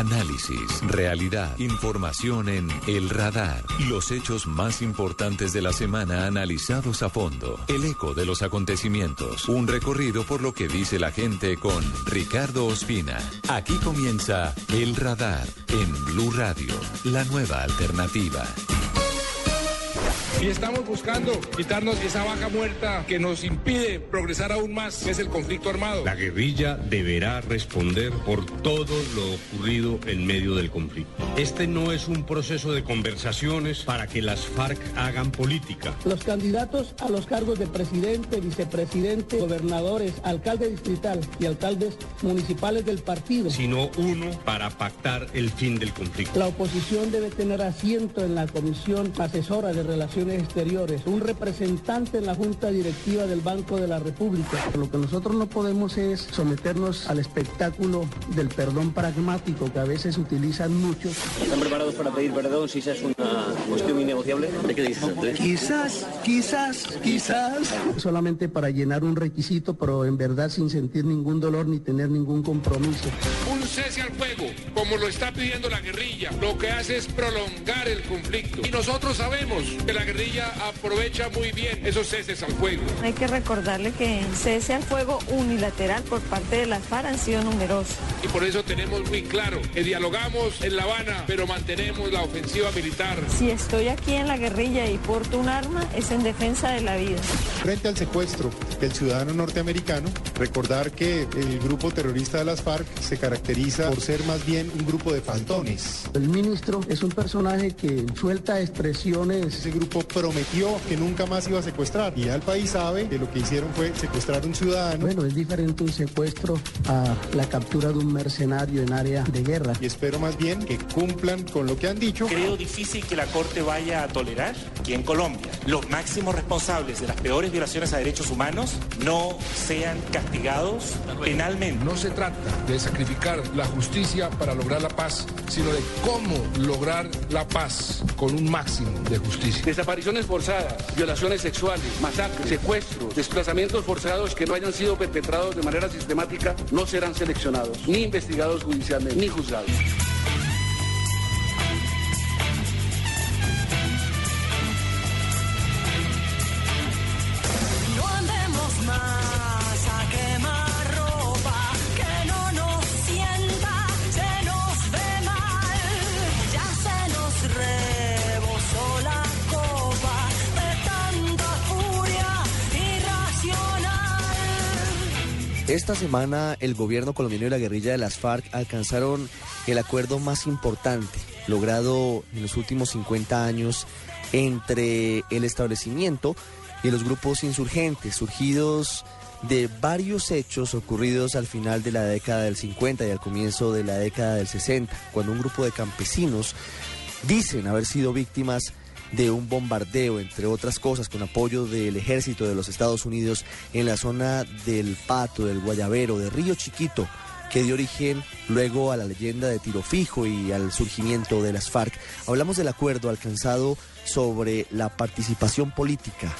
Análisis, realidad, información en El Radar. Los hechos más importantes de la semana analizados a fondo. El eco de los acontecimientos. Un recorrido por lo que dice la gente con Ricardo Ospina. Aquí comienza El Radar en Blue Radio, la nueva alternativa. Y estamos buscando quitarnos esa vaca muerta que nos impide progresar aún más, que es el conflicto armado. La guerrilla deberá responder por todo lo ocurrido en medio del conflicto. Este no es un proceso de conversaciones para que las FARC hagan política. Los candidatos a los cargos de presidente, vicepresidente, gobernadores, alcalde distrital y alcaldes municipales del partido. Sino uno para pactar el fin del conflicto. La oposición debe tener asiento en la Comisión Asesora de Relaciones Exteriores, un representante en la Junta Directiva del Banco de la República. Lo que nosotros no podemos es someternos al espectáculo del perdón pragmático que a veces utilizan muchos. ¿Están preparados para pedir perdón si esa es una cuestión innegociable? ¿De qué dices, Andrés? Quizás, quizás, quizás. Solamente para llenar un requisito, pero en verdad sin sentir ningún dolor ni tener ningún compromiso. Un cese al fuego, como lo está pidiendo la guerrilla, lo que hace es prolongar el conflicto. Y nosotros sabemos que la guerrilla aprovecha muy bien esos ceses al fuego. Hay que recordarle que cese al fuego unilateral por parte de las FARC han sido numerosos. Y por eso tenemos muy claro que dialogamos en La Habana, pero mantenemos la ofensiva militar. Si estoy aquí en la guerrilla y porto un arma, es en defensa de la vida. Frente al secuestro del ciudadano norteamericano, recordar que el grupo terrorista de las FARC se caracteriza por ser más bien un grupo de fantones. El ministro es un personaje que suelta expresiones. Ese grupo prometió que nunca más iba a secuestrar y ya el país sabe que lo que hicieron fue secuestrar a un ciudadano. Bueno, es diferente un secuestro a la captura de un mercenario en área de guerra. Y espero más bien que cumplan con lo que han dicho. Creo difícil que la Corte vaya a tolerar que en Colombia los máximos responsables de las peores violaciones a derechos humanos no sean castigados penalmente. No se trata de sacrificar la justicia para lograr la paz, sino de cómo lograr la paz con un máximo de justicia. Desapariciones forzadas, violaciones sexuales, masacres, secuestros, desplazamientos forzados que no hayan sido perpetrados de manera sistemática no serán seleccionados, ni investigados judicialmente, ni juzgados. Esta semana el gobierno colombiano y la guerrilla de las FARC alcanzaron el acuerdo más importante logrado en los últimos 50 años entre el establecimiento y los grupos insurgentes surgidos de varios hechos ocurridos al final de la década del 50 y al comienzo de la década del 60, cuando un grupo de campesinos dicen haber sido víctimas de un bombardeo, entre otras cosas, con apoyo del ejército de los Estados Unidos en la zona del Pato, del Guayabero, de Río Chiquito, que dio origen luego a la leyenda de Tiro Fijo y al surgimiento de las FARC. Hablamos del acuerdo alcanzado sobre la participación política,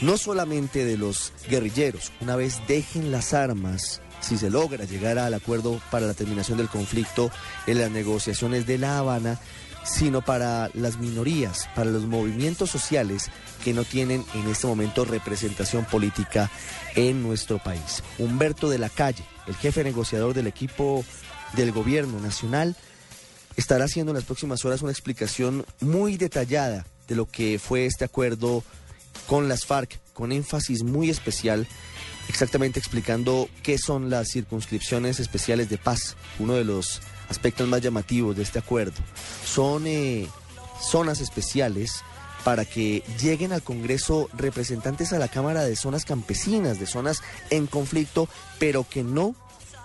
no solamente de los guerrilleros, una vez dejen las armas, si se logra llegar al acuerdo para la terminación del conflicto en las negociaciones de La Habana, sino para las minorías, para los movimientos sociales que no tienen en este momento representación política en nuestro país. Humberto de la Calle, el jefe negociador del equipo del gobierno nacional, estará haciendo en las próximas horas una explicación muy detallada de lo que fue este acuerdo con las FARC, con énfasis muy especial, exactamente explicando qué son las circunscripciones especiales de paz, uno de los aspectos más llamativos de este acuerdo. Son eh, zonas especiales para que lleguen al Congreso representantes a la Cámara de zonas campesinas, de zonas en conflicto, pero que no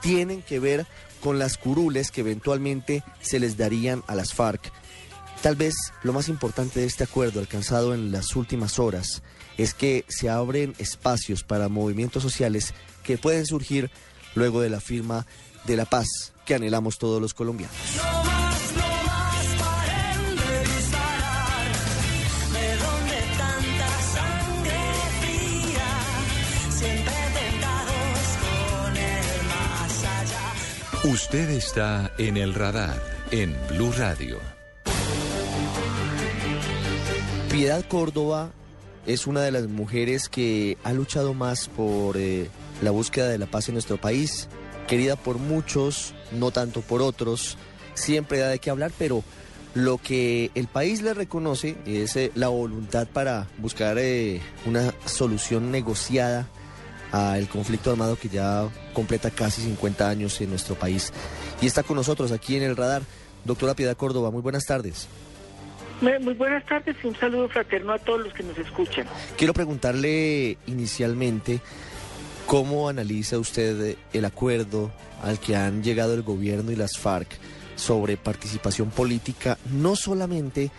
tienen que ver con las curules que eventualmente se les darían a las FARC. Tal vez lo más importante de este acuerdo alcanzado en las últimas horas es que se abren espacios para movimientos sociales que pueden surgir luego de la firma de la paz que anhelamos todos los colombianos. Usted está en el radar en Blue Radio. Piedad Córdoba es una de las mujeres que ha luchado más por eh, la búsqueda de la paz en nuestro país, querida por muchos, no tanto por otros, siempre da de qué hablar, pero lo que el país le reconoce es eh, la voluntad para buscar eh, una solución negociada al conflicto armado que ya completa casi 50 años en nuestro país. Y está con nosotros aquí en el radar, doctora Piedad Córdoba, muy buenas tardes. Muy muy buenas tardes y un saludo fraterno a todos los que nos escuchan. Quiero preguntarle inicialmente cómo analiza usted eh, el acuerdo al que han llegado el gobierno y las FARC sobre participación política, no solamente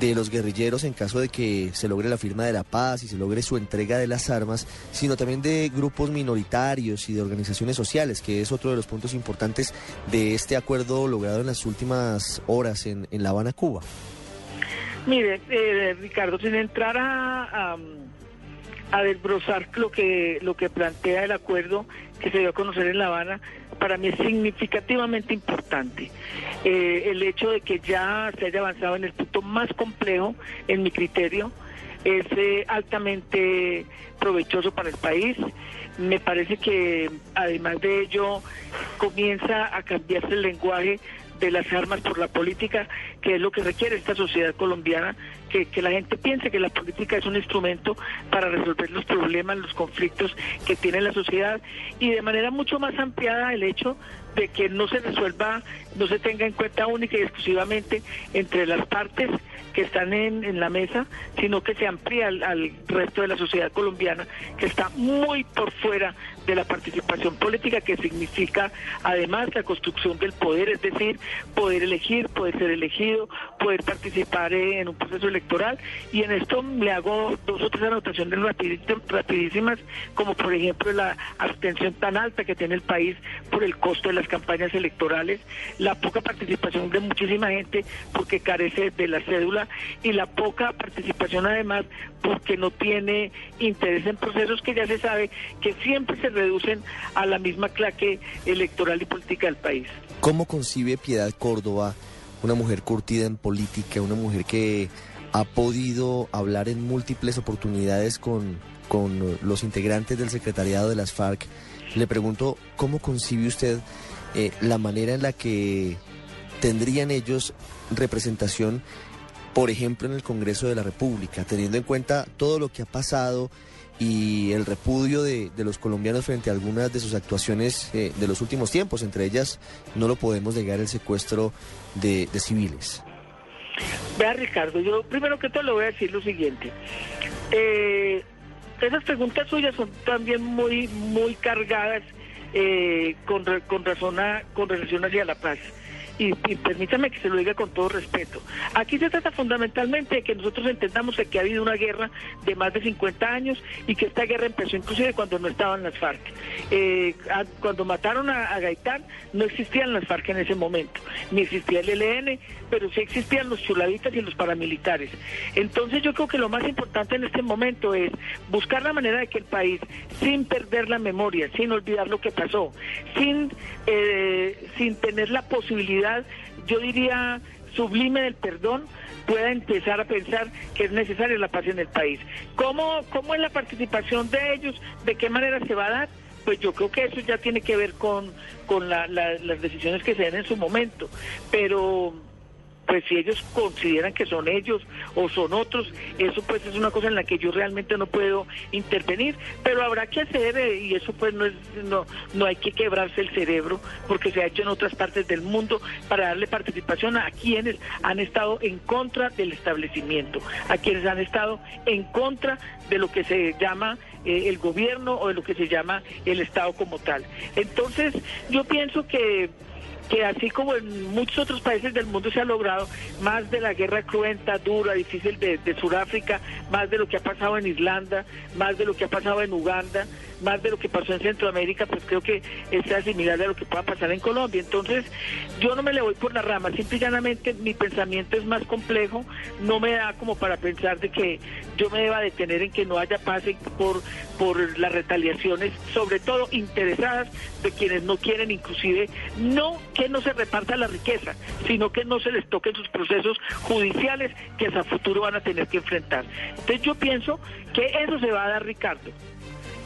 de los guerrilleros en caso de que se logre la firma de la paz y se logre su entrega de las armas, sino también de grupos minoritarios y de organizaciones sociales, que es otro de los puntos importantes de este acuerdo logrado en las últimas horas en, La Habana, Cuba. Mire, eh, Ricardo, sin entrar a, a desbrozar lo que, lo que plantea el acuerdo que se dio a conocer en La Habana, para mí es significativamente importante. Eh, el hecho de que ya se haya avanzado en el punto más complejo, en mi criterio, es eh, altamente provechoso para el país. Me parece que además de ello comienza a cambiarse el lenguaje de las armas por la política, que es lo que requiere esta sociedad colombiana, que, la gente piense que la política es un instrumento para resolver los problemas, los conflictos que tiene la sociedad y de manera mucho más ampliada el hecho de que no se resuelva, no se tenga en cuenta única y exclusivamente entre las partes que están en, la mesa, sino que se amplía al, resto de la sociedad colombiana, que está muy por fuera de la participación política, que significa además la construcción del poder, es decir, poder elegir, poder ser elegido, poder participar en un proceso electoral. Y en esto le hago dos o tres anotaciones rapidísimas, como por ejemplo la abstención tan alta que tiene el país por el costo de las campañas electorales, la poca participación de muchísima gente porque carece de la cédula y la poca participación además porque no tiene interés en procesos que ya se sabe que siempre se reducen a la misma claque electoral y política del país. ¿Cómo concibe Piedad Córdoba, una mujer curtida en política, una mujer que ha podido hablar en múltiples oportunidades con, con los integrantes del secretariado de las FARC? Le pregunto, ¿cómo concibe usted eh, la manera en la que tendrían ellos representación, por ejemplo, en el Congreso de la República, teniendo en cuenta todo lo que ha pasado y el repudio de, de los colombianos frente a algunas de sus actuaciones eh, de los últimos tiempos, entre ellas no lo podemos negar el secuestro de, de civiles. Vea Ricardo, yo primero que todo le voy a decir lo siguiente. Eh, esas preguntas suyas son también muy, muy cargadas eh, con, con, razón con relación hacia la paz. Y, permítame que se lo diga con todo respeto. Aquí se trata fundamentalmente de que nosotros entendamos que ha habido una guerra de más de 50 años y que esta guerra empezó inclusive cuando no estaban las FARC. Eh, cuando mataron a, a, Gaitán no existían las FARC en ese momento, ni existía el ELN, pero sí existían los chuladitas y los paramilitares. Entonces yo creo que lo más importante en este momento es buscar la manera de que el país, sin perder la memoria, sin olvidar lo que pasó, sin, eh, sin tener la posibilidad yo diría, sublime del perdón, pueda empezar a pensar que es necesaria la paz en el país. ¿Cómo, cómo es la participación de ellos? ¿De qué manera se va a dar? Pues yo creo que eso ya tiene que ver con, con la, la, las decisiones que se den en su momento. Pero pues si ellos consideran que son ellos o son otros, eso pues es una cosa en la que yo realmente no puedo intervenir, pero habrá que hacer eh, y eso pues no es no no hay que quebrarse el cerebro porque se ha hecho en otras partes del mundo para darle participación a quienes han estado en contra del establecimiento, a quienes han estado en contra de lo que se llama eh, el gobierno o de lo que se llama el Estado como tal. Entonces, yo pienso que que así como en muchos otros países del mundo se ha logrado, más de la guerra cruenta, dura, difícil de, de Sudáfrica, más de lo que ha pasado en Irlanda, más de lo que ha pasado en Uganda, más de lo que pasó en Centroamérica, pues creo que es similar a lo que pueda pasar en Colombia. Entonces, yo no me le voy por la rama, simple y llanamente mi pensamiento es más complejo, no me da como para pensar de que yo me deba detener en que no haya paz por, por las retaliaciones, sobre todo interesadas de quienes no quieren inclusive, no que no se reparta la riqueza, sino que no se les toquen sus procesos judiciales que a futuro van a tener que enfrentar. Entonces yo pienso que eso se va a dar, Ricardo.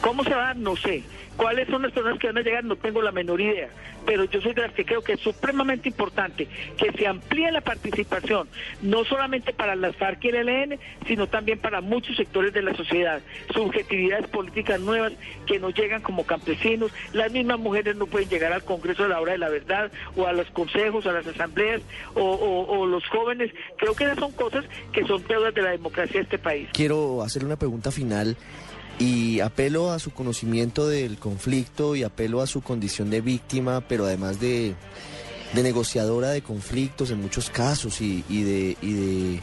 ¿Cómo se va? No sé. ¿Cuáles son las personas que van a llegar? No tengo la menor idea. Pero yo soy de las que creo que es supremamente importante que se amplíe la participación, no solamente para las FARC y el ELN, sino también para muchos sectores de la sociedad. Subjetividades políticas nuevas que nos llegan como campesinos. Las mismas mujeres no pueden llegar al Congreso a la hora de la verdad, o a los consejos, a las asambleas, o los jóvenes. Creo que esas son cosas que son deudas de la democracia de este país. Quiero hacerle una pregunta final y apelo a su conocimiento del conflicto y apelo a su condición de víctima, pero además de, negociadora de conflictos en muchos casos y, de, y de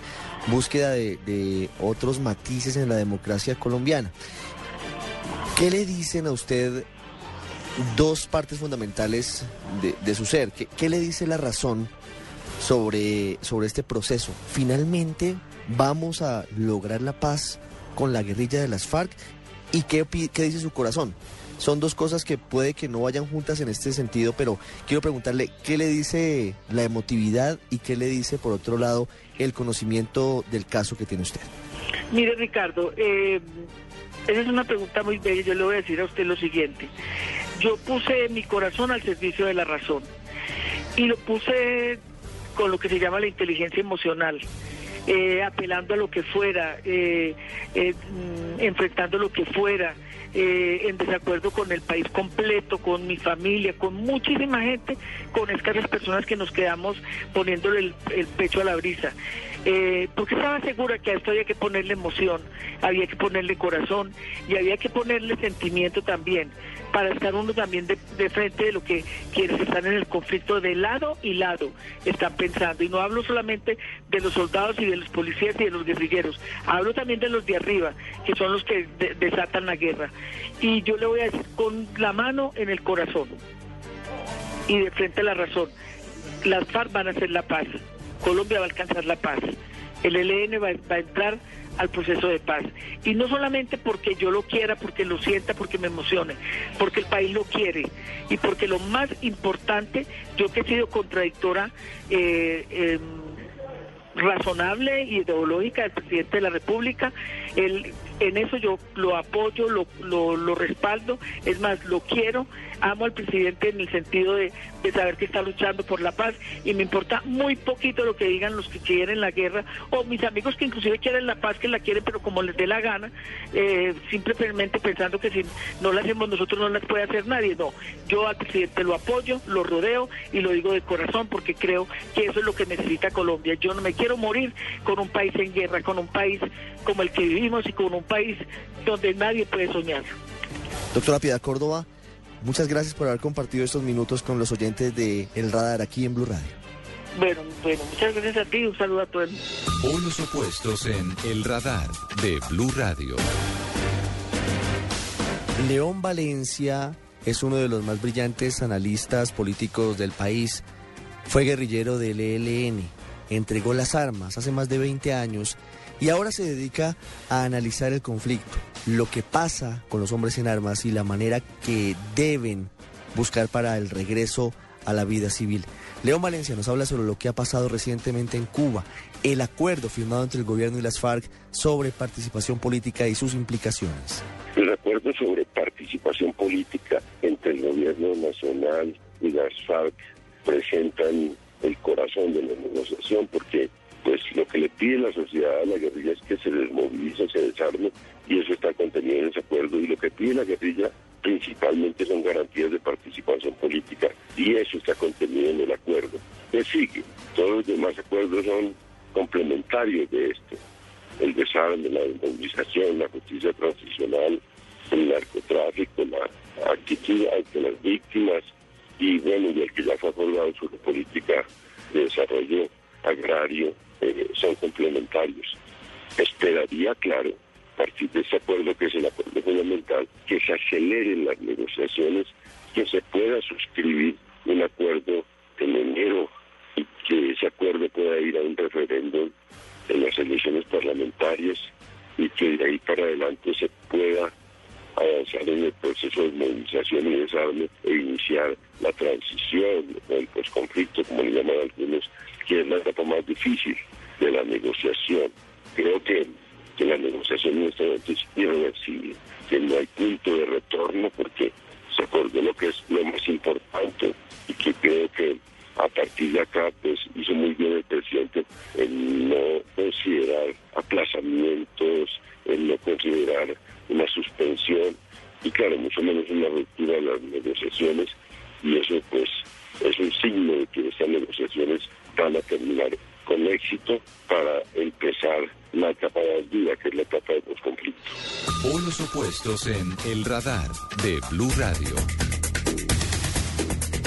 búsqueda de, otros matices en la democracia colombiana. ¿Qué le dicen a usted dos partes fundamentales de, de su ser? ¿Qué, qué le dice la razón sobre, sobre este proceso? ¿Finalmente vamos a lograr la paz con la guerrilla de las FARC? ¿Y qué, dice su corazón? Son dos cosas que puede que no vayan juntas en este sentido, pero quiero preguntarle qué le dice la emotividad y qué le dice, por otro lado, el conocimiento del caso que tiene usted. Mire, Ricardo, eh, esa es una pregunta muy bella. Yo le voy a decir a usted lo siguiente. Yo puse mi corazón al servicio de la razón y lo puse con lo que se llama la inteligencia emocional. Eh, apelando a lo que fuera, eh, eh, mm, enfrentando lo que fuera, eh, en desacuerdo con el país completo, con mi familia, con muchísima gente, con escasas personas que nos quedamos poniéndole el, el pecho a la brisa. Eh, porque estaba segura que a esto había que ponerle emoción, había que ponerle corazón y había que ponerle sentimiento también, para estar uno también de, frente de lo que quienes están en el conflicto de lado y lado están pensando. Y no hablo solamente de los soldados y de los policías y de los guerrilleros, hablo también de los de arriba, que son los que de- desatan la guerra. Y yo le voy a decir, con la mano en el corazón y de frente a la razón, las FARC van a hacer la paz, Colombia va a alcanzar la paz, el ELN va a entrar al proceso de paz. Y no solamente porque yo lo quiera, porque lo sienta, porque me emocione, porque el país lo quiere y porque lo más importante, yo que he sido contradictora, eh, em, razonable y ideológica del presidente de la República. Él, en eso yo lo apoyo, lo, lo, lo respaldo, es más, lo quiero, amo al presidente en el sentido de, de saber que está luchando por la paz y me importa muy poquito lo que digan los que quieren la guerra o mis amigos que inclusive quieren la paz, que la quieren pero como les dé la gana, eh, simplemente pensando que si no la hacemos nosotros no la puede hacer nadie. No, yo al presidente lo apoyo, lo rodeo y lo digo de corazón porque creo que eso es lo que necesita Colombia. Yo no me quiero morir con un país en guerra, con un país como el que vivimos y con un país donde nadie puede soñar. Doctora Piedad Córdoba, muchas gracias por haber compartido estos minutos con los oyentes de El Radar aquí en Blue Radio. Bueno, bueno, muchas gracias a ti y un saludo a todos. Polos opuestos en El Radar de Blue Radio. León Valencia es uno de los más brillantes analistas políticos del país. Fue guerrillero del ELN, entregó las armas hace más de 20 años y ahora se dedica a analizar el conflicto, lo que pasa con los hombres en armas y la manera que deben buscar para el regreso a la vida civil. León Valencia nos habla sobre lo que ha pasado recientemente en Cuba, el acuerdo firmado entre el gobierno y las FARC sobre participación política y sus implicaciones. El acuerdo sobre participación política entre el gobierno nacional y las FARC presentan el corazón de la negociación porque pues lo que le pide la sociedad a la guerrilla es que se desmovilice, se desarme y eso está contenido en ese acuerdo y lo que pide la guerrilla principalmente son garantías de participación política y eso está contenido en el acuerdo. ¿Qué sigue? Todos los demás acuerdos son complementarios de este. El desarme, la desmovilización, la justicia transicional, el narcotráfico, la actitud ante las víctimas y bueno, y el que ya fue acordado sobre política de desarrollo agrario eh, son complementarios. Esperaría, claro, a partir de ese acuerdo que es el acuerdo fundamental, que se aceleren las negociaciones, que se pueda suscribir un acuerdo en enero y que ese acuerdo pueda ir a un referéndum en las elecciones parlamentarias y que de ahí para adelante se pueda avanzar en el proceso de movilización y desarme e iniciar la transición o el posconflicto, como le llaman algunos, que es la etapa más difícil de la negociación. Creo que, que la negociación en este momento es irreversible, que no hay punto de retorno porque se acordó lo que es lo más importante y que creo que a partir de acá pues hizo muy bien el presidente en no considerar aplazamientos, en no considerar una suspensión y claro, mucho menos una ruptura de las negociaciones y eso pues es un signo de que estas negociaciones van a terminar con éxito para empezar la etapa de vida, que es la etapa de los conflictos. Polos opuestos en El Radar de Blue Radio.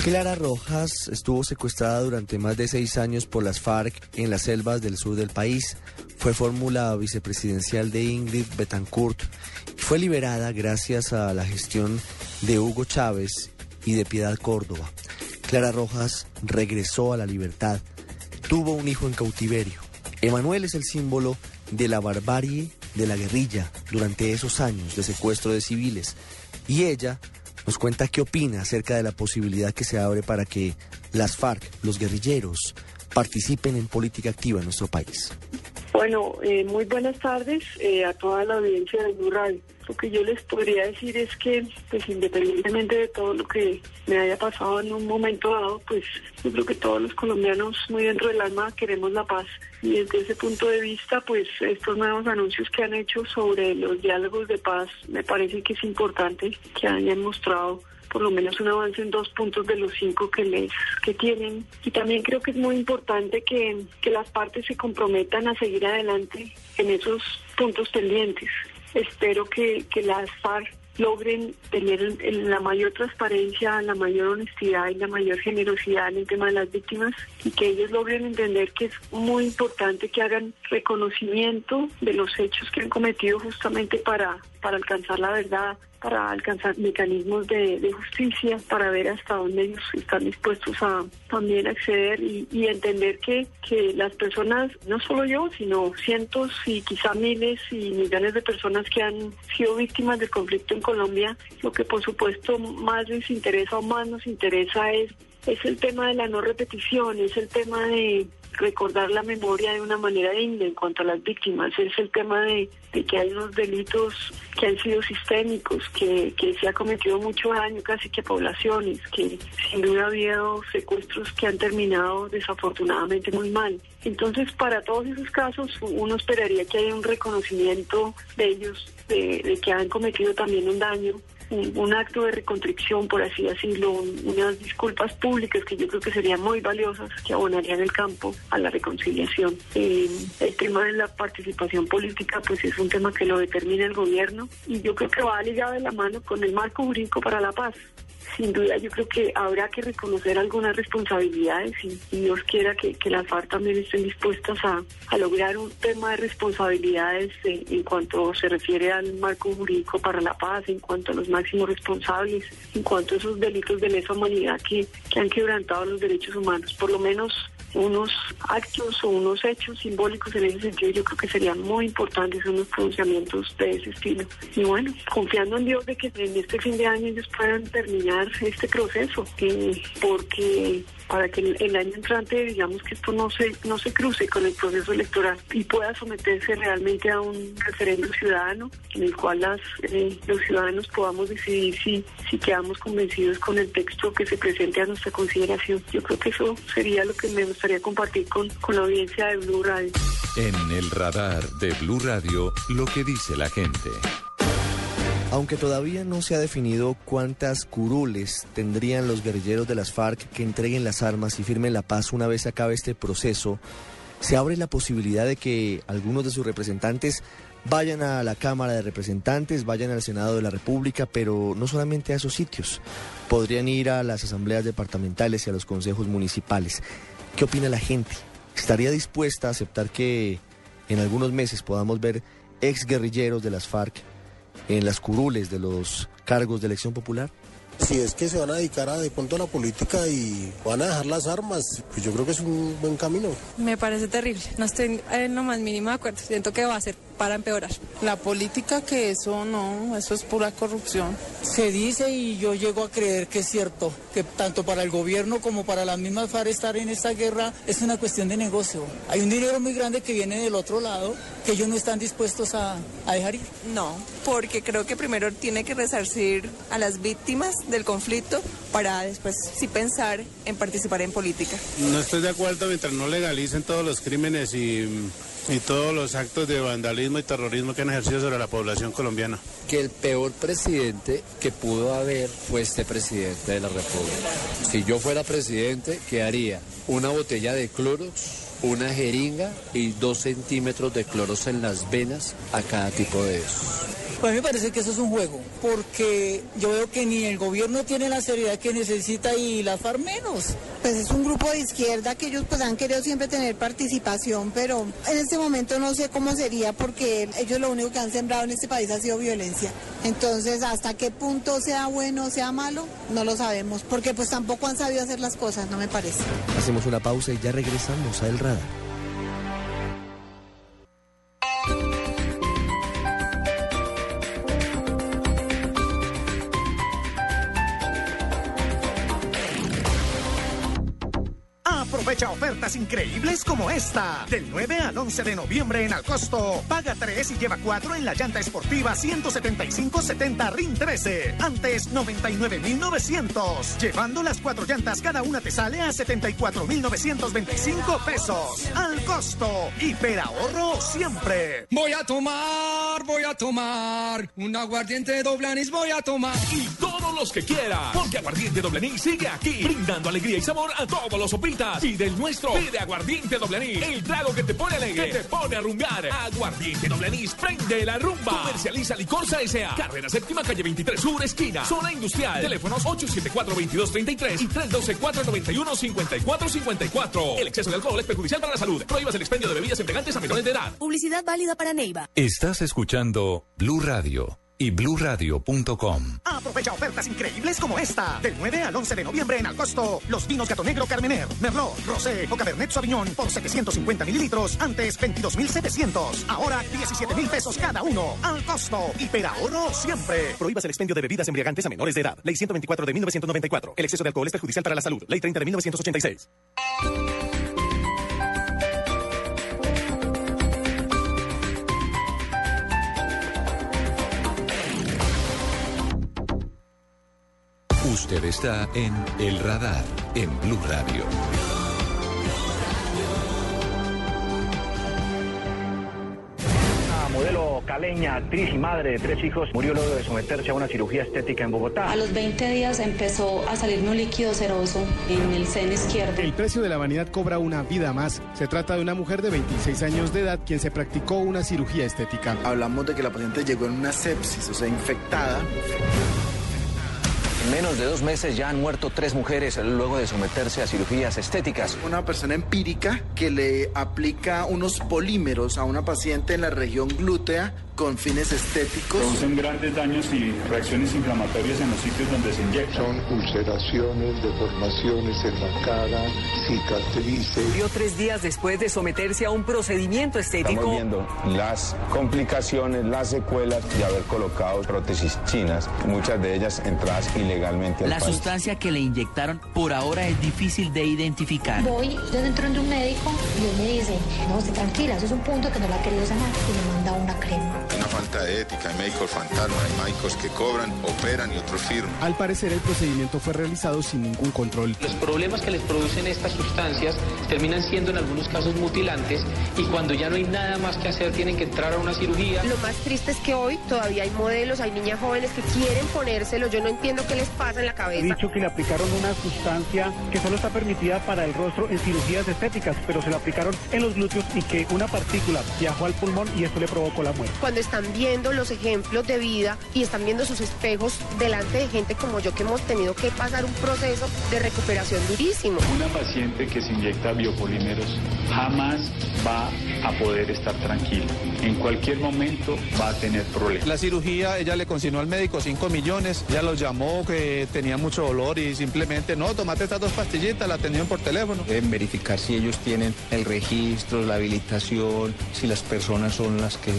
Clara Rojas estuvo secuestrada durante más de seis años por las FARC en las selvas del sur del país. Fue fórmula vicepresidencial de Ingrid Betancourt. Fue liberada gracias a la gestión de Hugo Chávez y de Piedad Córdoba. Clara Rojas regresó a la libertad. Tuvo un hijo en cautiverio. Emanuel es el símbolo de la barbarie de la guerrilla durante esos años de secuestro de civiles. Y ella nos cuenta qué opina acerca de la posibilidad que se abre para que las FARC, los guerrilleros, participen en política activa en nuestro país. Bueno, eh, muy buenas tardes eh, a toda la audiencia de Blue. Lo que yo les podría decir es que, pues independientemente de todo lo que me haya pasado en un momento dado, pues yo creo que todos los colombianos muy dentro del alma queremos la paz. Y desde ese punto de vista, pues estos nuevos anuncios que han hecho sobre los diálogos de paz, me parece que es importante que hayan mostrado por lo menos un avance en dos puntos de los cinco que les que tienen. Y también creo que es muy importante que, que las partes se comprometan a seguir adelante en esos puntos pendientes. Espero que, que las FARC logren tener en- en la mayor transparencia, la mayor honestidad y la mayor generosidad en el tema de las víctimas y que ellos logren entender que es muy importante que hagan reconocimiento de los hechos que han cometido justamente para, para alcanzar la verdad, para alcanzar mecanismos de, justicia, para ver hasta dónde ellos están dispuestos a también acceder y, y entender que, que las personas, no solo yo, sino cientos y quizá miles y millones de personas que han sido víctimas del conflicto en Colombia, lo que por supuesto más les interesa o más nos interesa es, es el tema de la no repetición, es el tema de recordar la memoria de una manera digna en cuanto a las víctimas, es el tema de, que hay unos delitos que han sido sistémicos, que, que se ha cometido mucho daño casi que a poblaciones, que sin duda ha habido secuestros que han terminado desafortunadamente muy mal. Entonces, para todos esos casos, uno esperaría que haya un reconocimiento de ellos, de, de que han cometido también un daño un, acto de recontrición, por así decirlo, un- unas disculpas públicas que yo creo que serían muy valiosas, que abonarían el campo a la reconciliación. Eh, el tema de la participación política, pues es un tema que lo determina el gobierno y yo creo que va ligado de la mano con el marco jurídico para la paz. Sin duda, yo creo que habrá que reconocer algunas responsabilidades y, Dios quiera que, que las FARC también estén dispuestas a, a lograr un tema de responsabilidades eh, en cuanto se refiere al marco jurídico para la paz, en cuanto a los máximos responsables, en cuanto a esos delitos de lesa humanidad que, que han quebrantado los derechos humanos. Por lo menos unos actos o unos hechos simbólicos en ese sentido yo creo que serían muy importantes unos pronunciamientos de ese estilo. Y bueno confiando en Dios de que en este fin de año ellos puedan terminar este proceso porque para que el, año entrante digamos que esto no se no se cruce con el proceso electoral y pueda someterse realmente a un referéndum ciudadano en el cual las eh, los ciudadanos podamos decidir si si quedamos convencidos con el texto que se presente a nuestra consideración yo creo que eso sería lo que me gustaría compartir con, con la audiencia de Blue Radio. En el radar de Blue Radio, lo que dice la gente. Aunque todavía no se ha definido cuántas curules tendrían los guerrilleros de las FARC que entreguen las armas y firmen la paz una vez acabe este proceso, se abre la posibilidad de que algunos de sus representantes Vayan a la Cámara de Representantes, vayan al Senado de la República, pero no solamente a esos sitios. Podrían ir a las asambleas departamentales y a los consejos municipales. ¿Qué opina la gente? ¿Estaría dispuesta a aceptar que en algunos meses podamos ver ex guerrilleros de las FARC en las curules de los cargos de elección popular? Si es que se van a dedicar a de pronto a la política y van a dejar las armas, pues yo creo que es un buen camino. Me parece terrible. No estoy en lo más mínimo de acuerdo. Siento que va a ser para empeorar. La política que eso no, eso es pura corrupción. Se dice y yo llego a creer que es cierto, que tanto para el gobierno como para las mismas FARC estar en esta guerra es una cuestión de negocio. Hay un dinero muy grande que viene del otro lado que ellos no están dispuestos a, a dejar ir. No, porque creo que primero tiene que resarcir a las víctimas del conflicto para después sí pensar en participar en política. No estoy de acuerdo mientras no legalicen todos los crímenes y, y todos los actos de vandalismo y terrorismo que han ejercido sobre la población colombiana. Que el peor presidente que pudo haber fue este presidente de la República. Si yo fuera presidente, ¿qué haría? Una botella de Clorox una jeringa y dos centímetros de cloros en las venas a cada tipo de esos. Pues a mí me parece que eso es un juego, porque yo veo que ni el gobierno tiene la seriedad que necesita y la FARC menos. Pues es un grupo de izquierda que ellos pues han querido siempre tener participación, pero en este momento no sé cómo sería porque ellos lo único que han sembrado en este país ha sido violencia. Entonces, hasta qué punto sea bueno o sea malo, no lo sabemos, porque pues tampoco han sabido hacer las cosas, no me parece. Hacemos una pausa y ya regresamos a El Radar. Ofertas increíbles como esta. Del 9 al 11 de noviembre en Alcosto. Paga 3 y lleva 4 en la llanta esportiva 175-70 RIN 13. Antes 99,900. Llevando las cuatro llantas, cada una te sale a 74,925 pesos. Al costo. Hiperahorro siempre. Voy a tomar, voy a tomar. Un aguardiente doble anís voy a tomar. Y todos los que quieran. Porque Aguardiente Doble Anís sigue aquí. Brindando alegría y sabor a todos los sopitas. Y del nuestro. Pide Aguardiente Doble Anís. El trago que te pone alegre. Que te pone a rumbear. Aguardiente Doble Anís. Prende la rumba. Comercializa Licorsa S.A. Carrera Séptima, calle 23 Sur, esquina. Zona Industrial. Teléfonos 874-2233 y 312-491-5454. El exceso de alcohol es perjudicial para la salud. Prohíbas el expendio de bebidas embriagantes a menores de edad. Publicidad válida para Neiva. Estás escuchando Blue Radio y bluradio.com. Aprovecha ofertas increíbles como esta. Del 9 al 11 de noviembre en Alcosto. Los vinos Gato Negro Carmener, Merlot, Rosé o Cabernet Sauvignon por 750 mililitros. Antes 22,700. Ahora 17,000 pesos cada uno. Al costo. Hiperahorro siempre. Prohíbas el expendio de bebidas embriagantes a menores de edad. Ley 124 de 1994. El exceso de alcohol es perjudicial para la salud. Ley 30 de 1986. Usted está en El Radar en Blue Radio. Una modelo caleña, actriz y madre de tres hijos, murió luego de someterse a una cirugía estética en Bogotá. A los 20 días empezó a salirme un líquido ceroso en el seno izquierdo. El precio de la vanidad cobra una vida más. Se trata de una mujer de 26 años de edad quien se practicó una cirugía estética. Hablamos de que la paciente llegó en una sepsis, o sea, infectada. En menos de dos meses ya han muerto tres mujeres luego de someterse a cirugías estéticas. Una persona empírica que le aplica unos polímeros a una paciente en la región glútea con fines estéticos. Producen grandes daños y reacciones inflamatorias en los sitios donde se inyectan. Son ulceraciones, deformaciones en la cara, cicatrices. Murió tres días después de someterse a un procedimiento estético. Estamos viendo las complicaciones, las secuelas de haber colocado prótesis chinas, muchas de ellas entradas ilegalmente al La país. sustancia que le inyectaron por ahora es difícil de identificar. Voy, yo dentro de un médico y él me dice, no, esté tranquila, eso es un punto que no la ha querido sanar y me manda una crema. Una falta de ética, hay médicos fantasma, hay médicos que cobran, operan y otros firman. Al parecer el procedimiento fue realizado sin ningún control. Los problemas que les producen estas sustancias terminan siendo en algunos casos mutilantes y cuando ya no hay nada más que hacer tienen que entrar a una cirugía. Lo más triste es que hoy todavía hay modelos, hay niñas jóvenes que quieren ponérselo. Yo no entiendo qué les les pasa en la cabeza? He dicho que le aplicaron una sustancia que solo está permitida para el rostro en cirugías estéticas, pero se la aplicaron en los glúteos y que una partícula viajó al pulmón y esto le provocó la muerte. Cuando están viendo los ejemplos de vida y están viendo sus espejos delante de gente como yo que hemos tenido que pasar un proceso de recuperación durísimo. Una paciente que se inyecta biopolímeros jamás va a poder estar tranquila. En cualquier momento va a tener problemas. La cirugía, ella le consignó al médico 5 millones, ya los llamó que tenía mucho dolor y simplemente, no, tomate estas dos pastillitas, la atendieron por teléfono. Deben verificar si ellos tienen el registro, la habilitación, si las personas son las que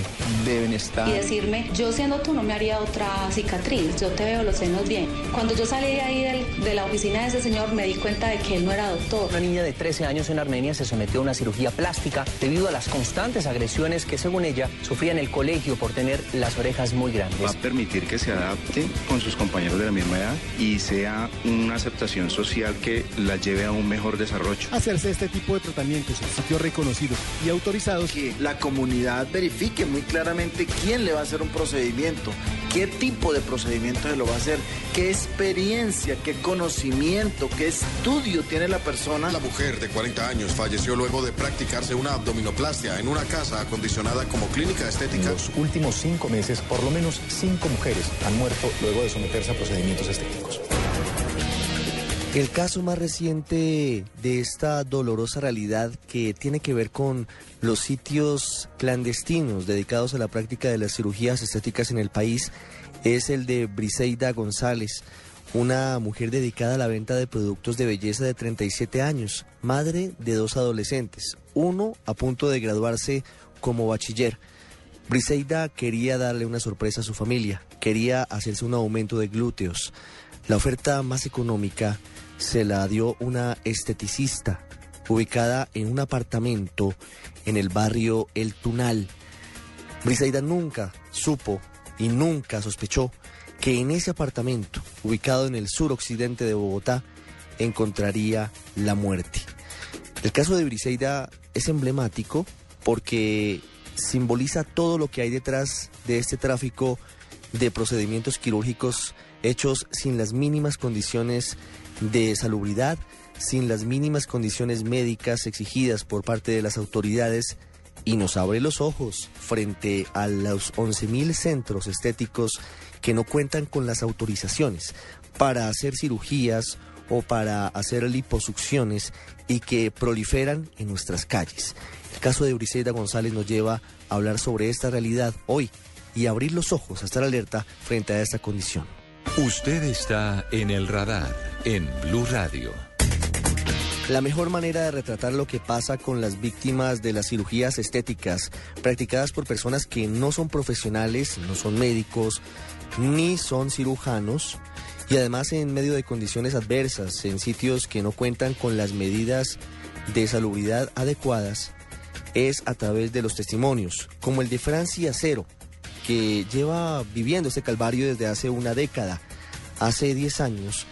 deben estar. Y decirme, yo siendo tú no me haría otra cicatriz, yo te veo los senos bien. Cuando yo salí de ahí de la oficina de ese señor me di cuenta de que él no era doctor. Una niña de 13 años en Armenia se sometió a una cirugía plástica debido a las constantes agresiones que según ella sufría en el colegio por tener las orejas muy grandes. Va a permitir que se adapte con sus compañeros de la misma y sea una aceptación social que la lleve a un mejor desarrollo. Hacerse este tipo de tratamientos en sitios reconocidos y autorizados. Que la comunidad verifique muy claramente quién le va a hacer un procedimiento, qué tipo de procedimiento se lo va a hacer, qué experiencia, qué conocimiento, qué estudio tiene la persona. La mujer de 40 años falleció luego de practicarse una abdominoplastia en una casa acondicionada como clínica estética. En los últimos cinco meses, por lo menos cinco mujeres han muerto luego de someterse a procedimientos El caso más reciente de esta dolorosa realidad que tiene que ver con los sitios clandestinos dedicados a la práctica de las cirugías estéticas en el país es el de Briseida González, una mujer dedicada a la venta de productos de belleza de 37 años, madre de dos adolescentes, uno a punto de graduarse como bachiller. Briseida quería darle una sorpresa a su familia, quería hacerse un aumento de glúteos. La oferta más económica se la dio una esteticista ubicada en un apartamento en el barrio El Tunal. Briseida nunca supo y nunca sospechó que en ese apartamento, ubicado en el suroccidente de Bogotá, encontraría la muerte. El caso de Briseida es emblemático porque simboliza todo lo que hay detrás de este tráfico de procedimientos quirúrgicos hechos sin las mínimas condiciones de salubridad, sin las mínimas condiciones médicas exigidas por parte de las autoridades y nos abre los ojos frente a los 11.000 centros estéticos que no cuentan con las autorizaciones para hacer cirugías o para hacer liposucciones y que proliferan en nuestras calles. El caso de Briseida González nos lleva a hablar sobre esta realidad hoy y abrir los ojos, a estar alerta frente a esta condición. Usted está en el radar en Blue Radio. La mejor manera de retratar lo que pasa con las víctimas de las cirugías estéticas practicadas por personas que no son profesionales, no son médicos, ni son cirujanos, y además en medio de condiciones adversas, en sitios que no cuentan con las medidas de salubridad adecuadas, es a través de los testimonios, como el de Francia Cero, que lleva viviendo este calvario desde hace una década. Hace 10 años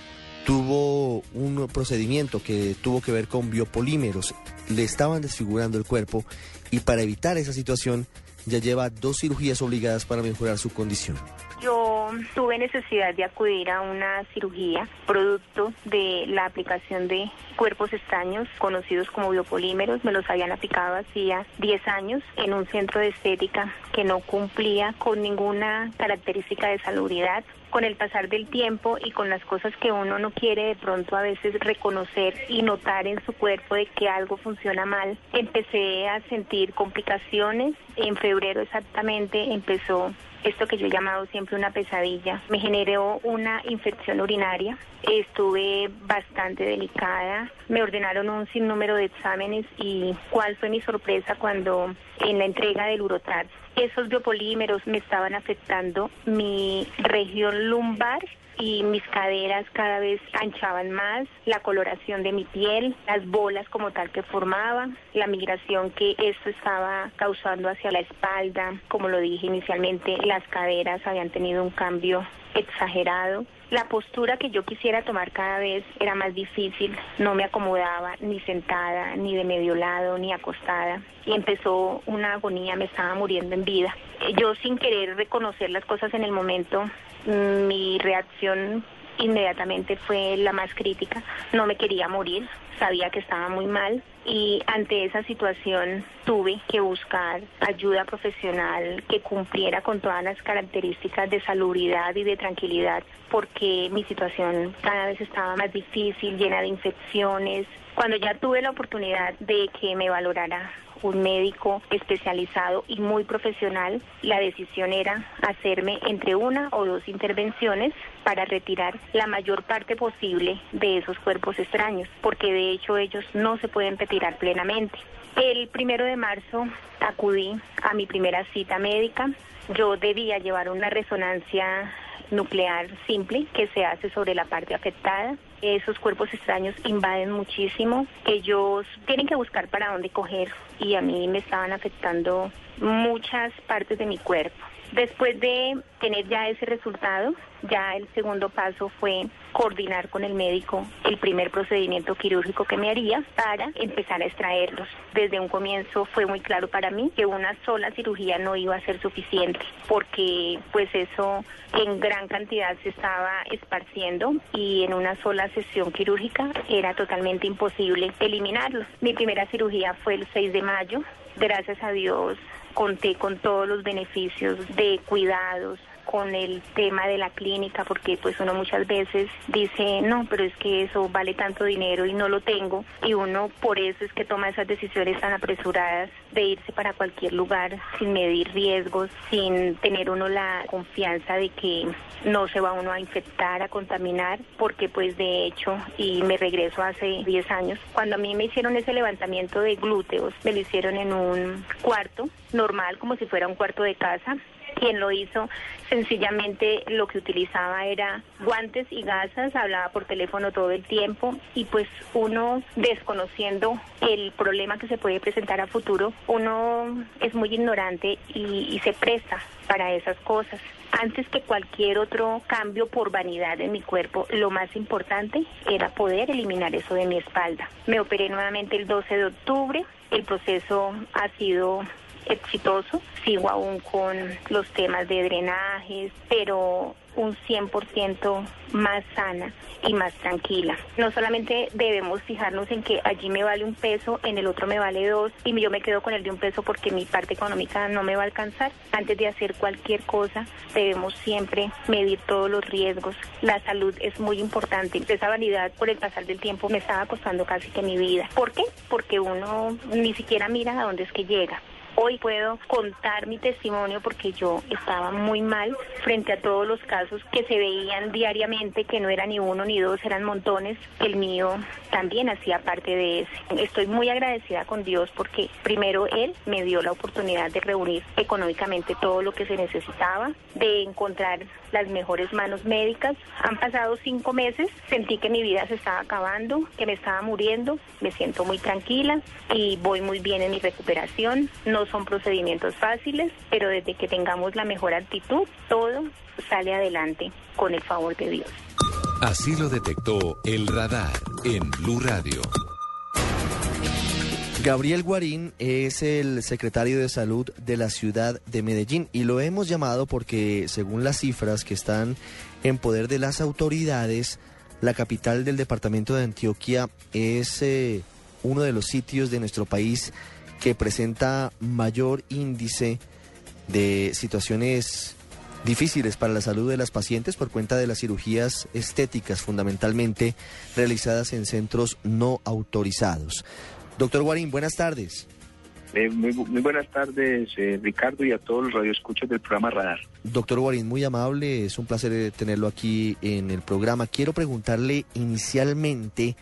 tuvo un procedimiento que tuvo que ver con biopolímeros. Le estaban desfigurando el cuerpo y para evitar esa situación ya lleva dos cirugías obligadas para mejorar su condición. Yo tuve necesidad de acudir a una cirugía producto de la aplicación de cuerpos extraños conocidos como biopolímeros. Me los habían aplicado hacía 10 años en un centro de estética que no cumplía con ninguna característica de salubridad con el pasar del tiempo y con las cosas que uno no quiere de pronto a veces reconocer y notar en su cuerpo de que algo funciona mal, empecé a sentir complicaciones. En febrero exactamente empezó esto que yo he llamado siempre una pesadilla. Me generó una infección urinaria. Estuve bastante delicada. Me ordenaron un sinnúmero de exámenes y cuál fue mi sorpresa cuando en la entrega del Urotrax esos biopolímeros me estaban afectando mi región lumbar y mis caderas cada vez anchaban más, la coloración de mi piel, las bolas como tal que formaban, la migración que esto estaba causando hacia la espalda, como lo dije inicialmente, las caderas habían tenido un cambio exagerado. La postura que yo quisiera tomar cada vez era más difícil, no me acomodaba ni sentada, ni de medio lado, ni acostada. Y empezó una agonía, me estaba muriendo en vida. Yo sin querer reconocer las cosas en el momento, mi reacción inmediatamente fue la más crítica. No me quería morir, sabía que estaba muy mal y ante esa situación tuve que buscar ayuda profesional que cumpliera con todas las características de salubridad y de tranquilidad porque mi situación cada vez estaba más difícil, llena de infecciones. Cuando ya tuve la oportunidad de que me valorara un médico especializado y muy profesional, la decisión era hacerme entre una o dos intervenciones para retirar la mayor parte posible de esos cuerpos extraños, porque de hecho ellos no se pueden retirar plenamente. El primero de marzo acudí a mi primera cita médica. Yo debía llevar una resonancia nuclear simple que se hace sobre la parte afectada. Esos cuerpos extraños invaden muchísimo. Ellos tienen que buscar para dónde coger y a mí me estaban afectando muchas partes de mi cuerpo. Después de tener ya ese resultado, ya el segundo paso fue coordinar con el médico el primer procedimiento quirúrgico que me haría para empezar a extraerlos. Desde un comienzo fue muy claro para mí que una sola cirugía no iba a ser suficiente porque pues eso en gran cantidad se estaba esparciendo y en una sola sesión quirúrgica era totalmente imposible eliminarlos. Mi primera cirugía fue el 6 de mayo. Gracias a Dios conté con todos los beneficios de cuidados, con el tema de la clínica, porque pues uno muchas veces dice, no, pero es que eso vale tanto dinero y no lo tengo, y uno por eso es que toma esas decisiones tan apresuradas de irse para cualquier lugar sin medir riesgos, sin tener uno la confianza de que no se va uno a infectar, a contaminar, porque pues de hecho, y me regreso hace 10 años, cuando a mí me hicieron ese levantamiento de glúteos, me lo hicieron en un cuarto normal, como si fuera un cuarto de casa, quien lo hizo sencillamente lo que utilizaba era guantes y gasas, hablaba por teléfono todo el tiempo y pues uno desconociendo el problema que se puede presentar a futuro, uno es muy ignorante y, y se presta para esas cosas. Antes que cualquier otro cambio por vanidad en mi cuerpo, lo más importante era poder eliminar eso de mi espalda. Me operé nuevamente el 12 de octubre. El proceso ha sido exitoso. Sigo aún con los temas de drenajes, pero un 100% más sana y más tranquila. No solamente debemos fijarnos en que allí me vale un peso, en el otro me vale dos y yo me quedo con el de un peso porque mi parte económica no me va a alcanzar. Antes de hacer cualquier cosa debemos siempre medir todos los riesgos. La salud es muy importante. Esa vanidad por el pasar del tiempo me estaba costando casi que mi vida. ¿Por qué? Porque uno ni siquiera mira a dónde es que llega. Hoy puedo contar mi testimonio porque yo estaba muy mal frente a todos los casos que se veían diariamente, que no era ni uno ni dos, eran montones. El mío también hacía parte de ese. Estoy muy agradecida con Dios porque primero Él me dio la oportunidad de reunir económicamente todo lo que se necesitaba, de encontrar las mejores manos médicas. Han pasado cinco meses, sentí que mi vida se estaba acabando, que me estaba muriendo, me siento muy tranquila y voy muy bien en mi recuperación. No son procedimientos fáciles, pero desde que tengamos la mejor actitud, todo sale adelante con el favor de Dios. Así lo detectó el radar en Blue Radio. Gabriel Guarín es el secretario de salud de la ciudad de Medellín y lo hemos llamado porque según las cifras que están en poder de las autoridades, la capital del departamento de Antioquia es eh, uno de los sitios de nuestro país que presenta mayor índice de situaciones difíciles para la salud de las pacientes por cuenta de las cirugías estéticas fundamentalmente realizadas en centros no autorizados. Doctor Guarín, buenas tardes. Eh, muy, muy, buenas tardes, eh, Ricardo, y a todos los radioescuchos del programa Radar. Doctor Guarín, muy amable, es un placer eh, tenerlo aquí en el programa. Quiero preguntarle inicialmente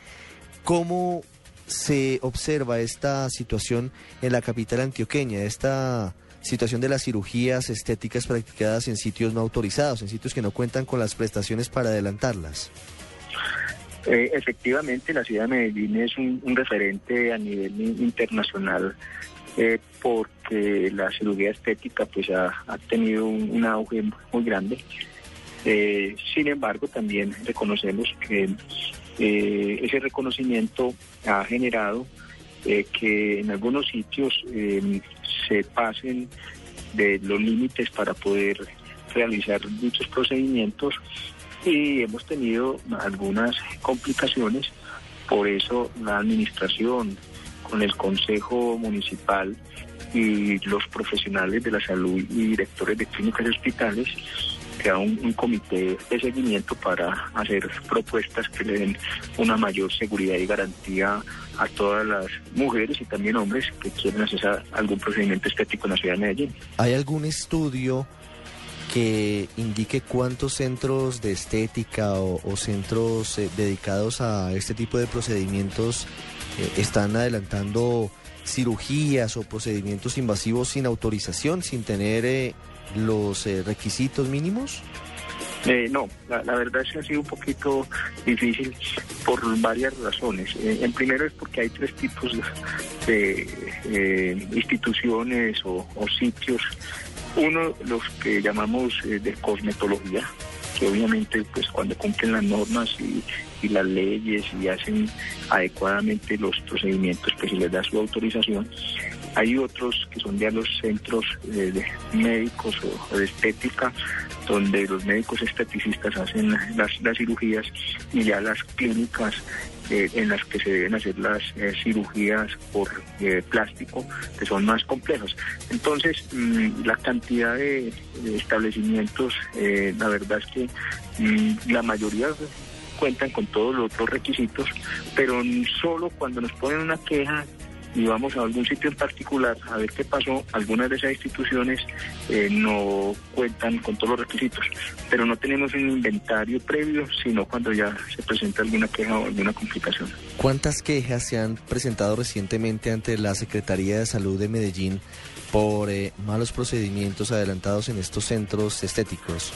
cómo se observa esta situación en la capital antioqueña, esta situación de las cirugías estéticas practicadas en sitios no autorizados, en sitios que no cuentan con las prestaciones para adelantarlas. Eh, efectivamente, la ciudad de Medellín es un, referente a nivel internacional eh, porque la cirugía estética pues ha, tenido un, auge muy grande. Eh, sin embargo, también reconocemos que ese reconocimiento ha generado que en algunos sitios se pasen de los límites para poder realizar dichos procedimientos y hemos tenido algunas complicaciones, por eso la administración con el Consejo Municipal y los profesionales de la salud y directores de clínicas y hospitales crea un, un, comité de seguimiento para hacer propuestas que le den una mayor seguridad y garantía a todas las mujeres y también hombres que quieren hacer algún procedimiento estético en la ciudad de Medellín. ¿Hay algún estudio que indique cuántos centros de estética o, o centros eh, dedicados a este tipo de procedimientos eh, están adelantando cirugías o procedimientos invasivos sin autorización, sin tener eh, los eh, requisitos mínimos? Eh, no, la, verdad es que ha sido un poquito difícil por varias razones. Eh, en primero es porque hay tres tipos de, de instituciones o, sitios. Uno, los que llamamos de cosmetología, que obviamente pues cuando cumplen las normas y, y las leyes y hacen adecuadamente los procedimientos, pues se les da su autorización. Hay otros que son ya los centros eh, de médicos o, de estética, donde los médicos esteticistas hacen las, cirugías y ya las clínicas eh, en las que se deben hacer las eh, cirugías por eh, plástico, que son más complejas. Entonces, mmm, la cantidad de, de establecimientos, la verdad es que mmm, la mayoría cuentan con todos los otros requisitos, pero solo cuando nos ponen una queja y vamos a algún sitio en particular a ver qué pasó, algunas de esas instituciones eh, no cuentan con todos los requisitos, pero no tenemos un inventario previo, sino cuando ya se presenta alguna queja o alguna complicación. ¿Cuántas quejas se han presentado recientemente ante la Secretaría de Salud de Medellín por eh, malos procedimientos adelantados en estos centros estéticos?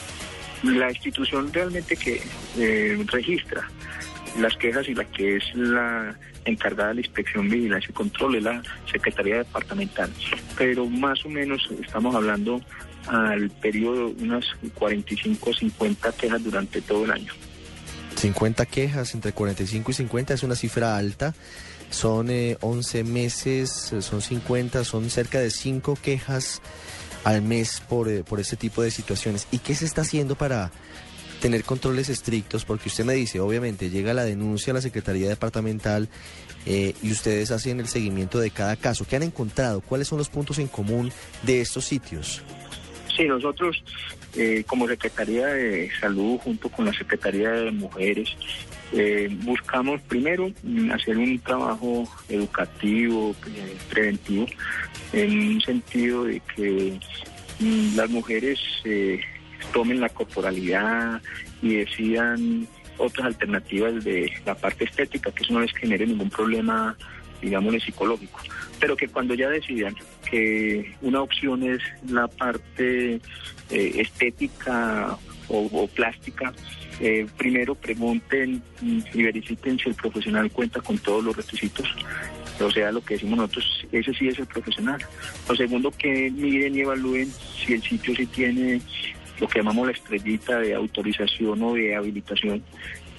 La institución realmente que eh, registra las quejas y la que es la encargada de la inspección, vigilancia y control es la Secretaría Departamental. Pero más o menos estamos hablando al periodo unas 45 o 50 quejas durante todo el año. 50 quejas, entre 45 y 50 es una cifra alta. Son eh, 11 meses, son 50, son cerca de 5 quejas al mes por, eh, por este tipo de situaciones. ¿Y qué se está haciendo para tener controles estrictos? Porque usted me dice, obviamente, llega la denuncia a la Secretaría Departamental eh, y ustedes hacen el seguimiento de cada caso. ¿Qué han encontrado? ¿Cuáles son los puntos en común de estos sitios? Sí, nosotros eh, como Secretaría de Salud junto con la Secretaría de Mujeres eh, buscamos primero hacer un trabajo educativo, eh, preventivo, en un sentido de que mm, las mujeres eh, tomen la corporalidad y decidan otras alternativas de la parte estética, que eso no les genere ningún problema, digámosle, psicológico. Pero que cuando ya decidan que una opción es la parte eh, estética o, plástica, eh, primero pregunten y verifiquen si el profesional cuenta con todos los requisitos. O sea, lo que decimos nosotros, ese sí es el profesional. Lo segundo, que miren y evalúen si el sitio sí tiene lo que llamamos la estrellita de autorización o de habilitación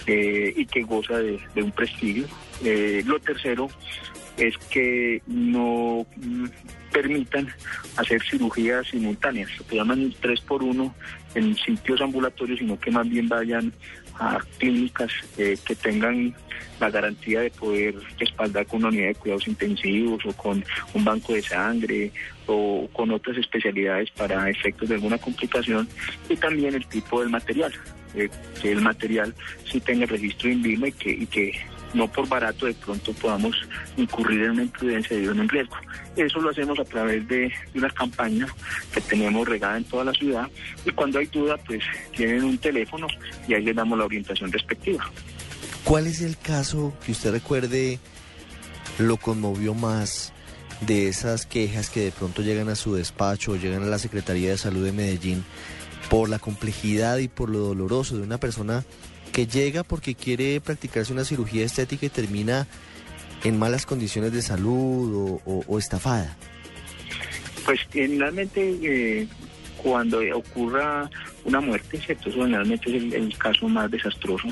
eh, y que goza de, un prestigio. Eh, lo tercero es que no mm, permitan hacer cirugías simultáneas, lo que llaman tres por uno en sitios ambulatorios, sino que más bien vayan a clínicas eh, que tengan la garantía de poder respaldar con una unidad de cuidados intensivos o con un banco de sangre o con otras especialidades para efectos de alguna complicación y también el tipo del material, eh, que el material sí tenga registro INVIMA y que, y que no por barato de pronto podamos incurrir en una imprudencia y en un riesgo. Eso lo hacemos a través de, una campaña que tenemos regada en toda la ciudad y cuando hay duda pues tienen un teléfono y ahí les damos la orientación respectiva. ¿Cuál es el caso que usted recuerde lo conmovió más de esas quejas que de pronto llegan a su despacho o llegan a la Secretaría de Salud de Medellín por la complejidad y por lo doloroso de una persona que llega porque quiere practicarse una cirugía estética y termina en malas condiciones de salud o, estafada? Pues generalmente eh, cuando ocurra una muerte, ¿cierto? Eso generalmente es el, el caso más desastroso.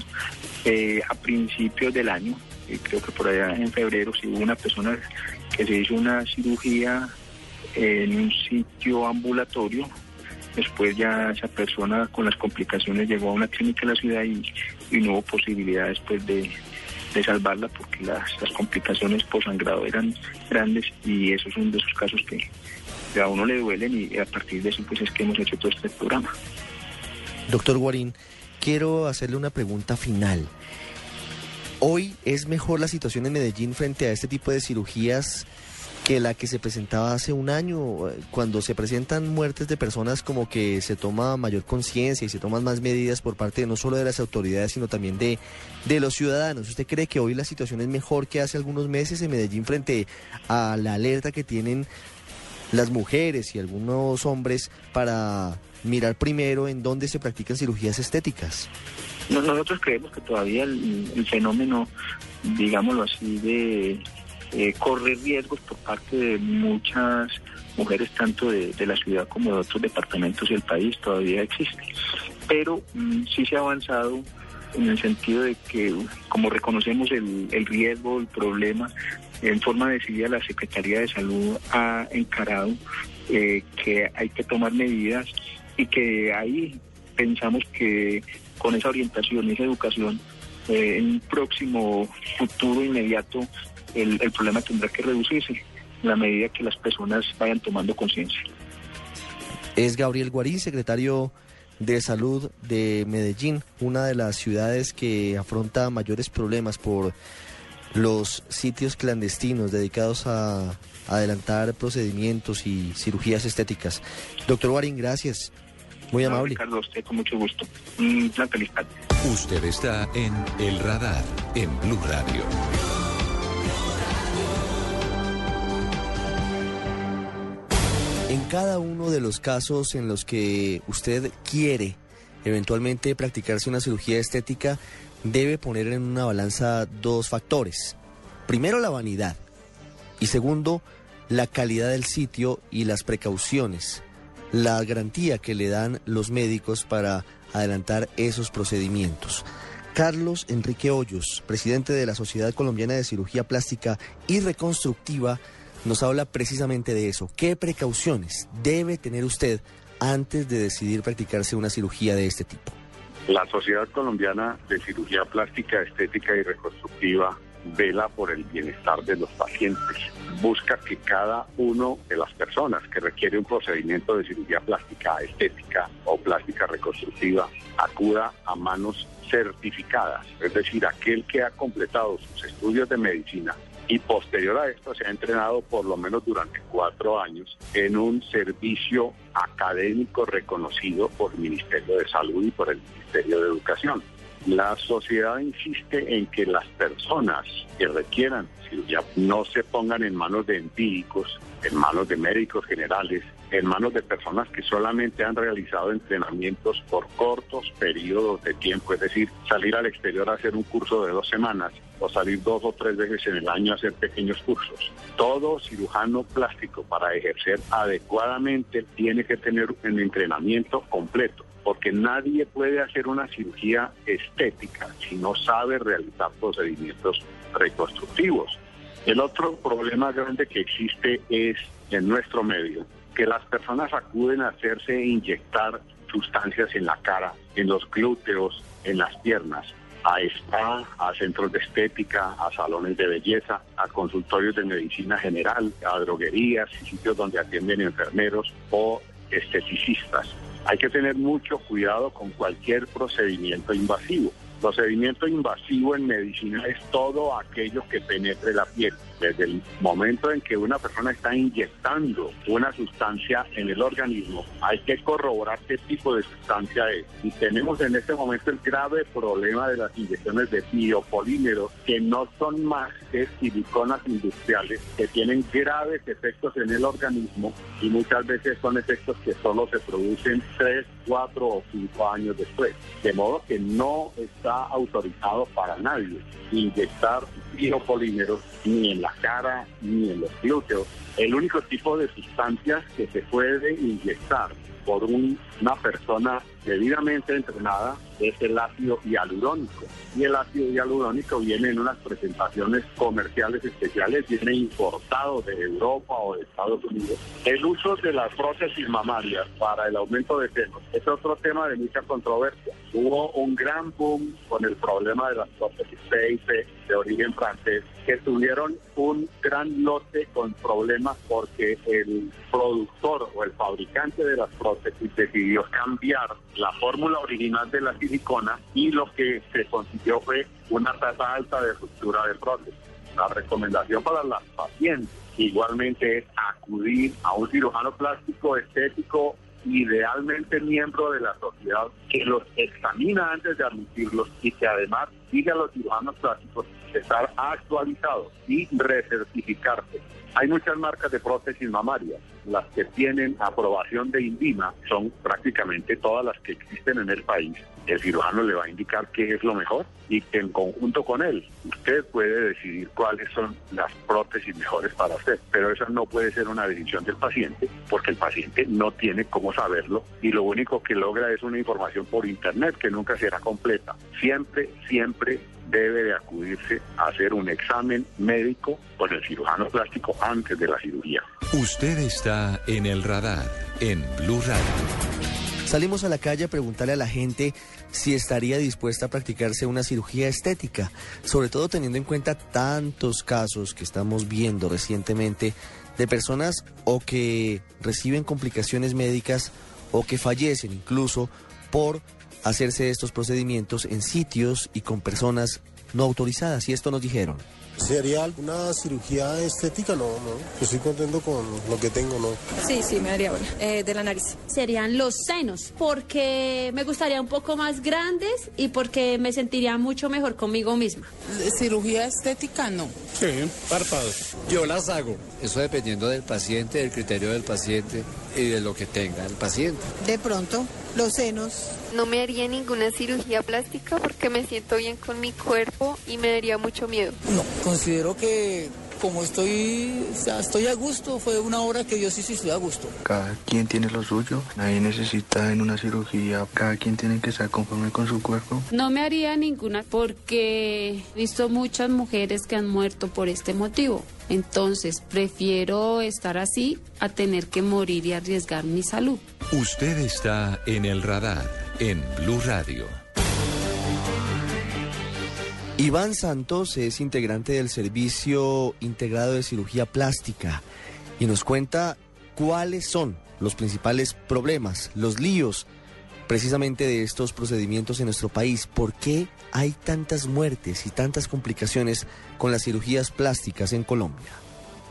Eh, a principios del año, eh, creo que por allá en febrero, si hubo una persona que se hizo una cirugía en un sitio ambulatorio Después ya esa persona con las complicaciones llegó a una clínica en la ciudad y, no hubo posibilidad después de, salvarla porque las, complicaciones por sangrado eran grandes y esos son de esos casos que, a uno le duelen y a partir de eso pues es que hemos hecho todo este programa. Doctor Guarín, quiero hacerle una pregunta final. ¿Hoy es mejor la situación en Medellín frente a este tipo de cirugías que la que se presentaba hace un año? Cuando se presentan muertes de personas como que se toma mayor conciencia y se toman más medidas por parte no solo de las autoridades, sino también de, de los ciudadanos. ¿Usted cree que hoy la situación es mejor que hace algunos meses en Medellín frente a la alerta que tienen las mujeres y algunos hombres para mirar primero en dónde se practican cirugías estéticas? Nosotros creemos que todavía el, fenómeno, digámoslo así, de eh, correr riesgos por parte de muchas mujeres, tanto de, la ciudad como de otros departamentos del país, todavía existe. Pero mm, sí se ha avanzado en el sentido de que, como reconocemos el, riesgo, el problema, en forma decidida la Secretaría de Salud ha encarado eh, que hay que tomar medidas y que ahí pensamos que con esa orientación esa educación, eh, en un próximo futuro inmediato el, problema tendrá que reducirse a la medida que las personas vayan tomando conciencia. Es Gabriel Guarín, secretario de Salud de Medellín, una de las ciudades que afronta mayores problemas por los sitios clandestinos dedicados a adelantar procedimientos y cirugías estéticas. Doctor Guarín, gracias. Muy amable. Ricardo, usted con mucho gusto. Una feliz Usted está en El Radar, en Blue Radio. En cada uno de los casos en los que usted quiere eventualmente practicarse una cirugía estética, debe poner en una balanza dos factores. Primero, la vanidad. Y segundo, la calidad del sitio y las precauciones la garantía que le dan los médicos para adelantar esos procedimientos. Carlos Enrique Hoyos, presidente de la Sociedad Colombiana de Cirugía Plástica y Reconstructiva, nos habla precisamente de eso. ¿Qué precauciones debe tener usted antes de decidir practicarse una cirugía de este tipo? La Sociedad Colombiana de Cirugía Plástica, Estética y Reconstructiva vela por el bienestar de los pacientes, busca que cada uno de las personas que requiere un procedimiento de cirugía plástica estética o plástica reconstructiva acuda a manos certificadas, es decir, aquel que ha completado sus estudios de medicina y posterior a esto se ha entrenado por lo menos durante cuatro años en un servicio académico reconocido por el Ministerio de Salud y por el Ministerio de Educación. La sociedad insiste en que las personas que requieran cirugía no se pongan en manos de empíricos, en manos de médicos generales, en manos de personas que solamente han realizado entrenamientos por cortos periodos de tiempo, es decir, salir al exterior a hacer un curso de dos semanas o salir dos o tres veces en el año a hacer pequeños cursos. Todo cirujano plástico para ejercer adecuadamente tiene que tener un entrenamiento completo porque nadie puede hacer una cirugía estética si no sabe realizar procedimientos reconstructivos. El otro problema grande que existe es en nuestro medio que las personas acuden a hacerse inyectar sustancias en la cara, en los glúteos, en las piernas, a spa, a centros de estética, a salones de belleza, a consultorios de medicina general, a droguerías y sitios donde atienden enfermeros o esteticistas. Hay que tener mucho cuidado con cualquier procedimiento invasivo. Procedimiento invasivo en medicina es todo aquello que penetre la piel. Desde el momento en que una persona está inyectando una sustancia en el organismo, hay que corroborar qué tipo de sustancia es. Y tenemos en este momento el grave problema de las inyecciones de biopolímeros, que no son más que siliconas industriales, que tienen graves efectos en el organismo y muchas veces son efectos que solo se producen tres, cuatro o cinco años después. De modo que no está autorizado para nadie inyectar biopolímeros ni en la cara ni en los glúteos. El único tipo de sustancias que se puede inyectar por una persona debidamente entrenada es el ácido hialurónico. Y el ácido hialurónico viene en unas presentaciones comerciales especiales, viene importado de Europa o de Estados Unidos. El uso de las prótesis mamarias para el aumento de senos es otro tema de mucha controversia. Hubo un gran boom con el problema de las prótesis PIP de origen francés, que tuvieron un gran lote con problemas porque el productor o el fabricante de las prótesis decidió cambiar la fórmula original de la silicona y lo que se consiguió fue una tasa alta de ruptura de prótesis. La recomendación para las pacientes igualmente es acudir a un cirujano plástico estético idealmente miembro de la sociedad que los examina antes de admitirlos y que además sigue a los cirujanos plásticos estar actualizados y recertificarse. Hay muchas marcas de prótesis mamarias. Las que tienen aprobación de INVIMA son prácticamente todas las que existen en el país. El cirujano le va a indicar qué es lo mejor y en conjunto con él usted puede decidir cuáles son las prótesis mejores para usted. Pero eso no puede ser una decisión del paciente porque el paciente no tiene cómo saberlo y lo único que logra es una información por internet que nunca será completa. Siempre, siempre debe de acudirse a hacer un examen médico con el cirujano plástico antes de la cirugía. Usted está en el radar en Blue Radio. Salimos a la calle a preguntarle a la gente si estaría dispuesta a practicarse una cirugía estética, sobre todo teniendo en cuenta tantos casos que estamos viendo recientemente de personas o que reciben complicaciones médicas o que fallecen incluso por hacerse estos procedimientos en sitios y con personas no autorizadas. Y esto nos dijeron. ¿Sería alguna cirugía estética? No, no. estoy contento con lo que tengo, ¿no? Sí, sí, me haría una. Eh, de la nariz. Serían los senos, porque me gustaría un poco más grandes y porque me sentiría mucho mejor conmigo misma. ¿Cirugía estética? No. Sí, párpados. Yo las hago. Eso dependiendo del paciente, del criterio del paciente y de lo que tenga el paciente. De pronto, los senos. No me haría ninguna cirugía plástica porque me siento bien con mi cuerpo y me daría mucho miedo. No, considero que como estoy, o sea, estoy a gusto, fue una hora que yo sí, sí estoy a gusto. Cada quien tiene lo suyo, nadie necesita en una cirugía, cada quien tiene que estar conforme con su cuerpo. No me haría ninguna porque he visto muchas mujeres que han muerto por este motivo. Entonces, prefiero estar así a tener que morir y arriesgar mi salud. Usted está en el radar en Blue Radio. Iván Santos es integrante del Servicio Integrado de Cirugía Plástica y nos cuenta cuáles son los principales problemas, los líos precisamente de estos procedimientos en nuestro país. ¿Por qué hay tantas muertes y tantas complicaciones con las cirugías plásticas en Colombia?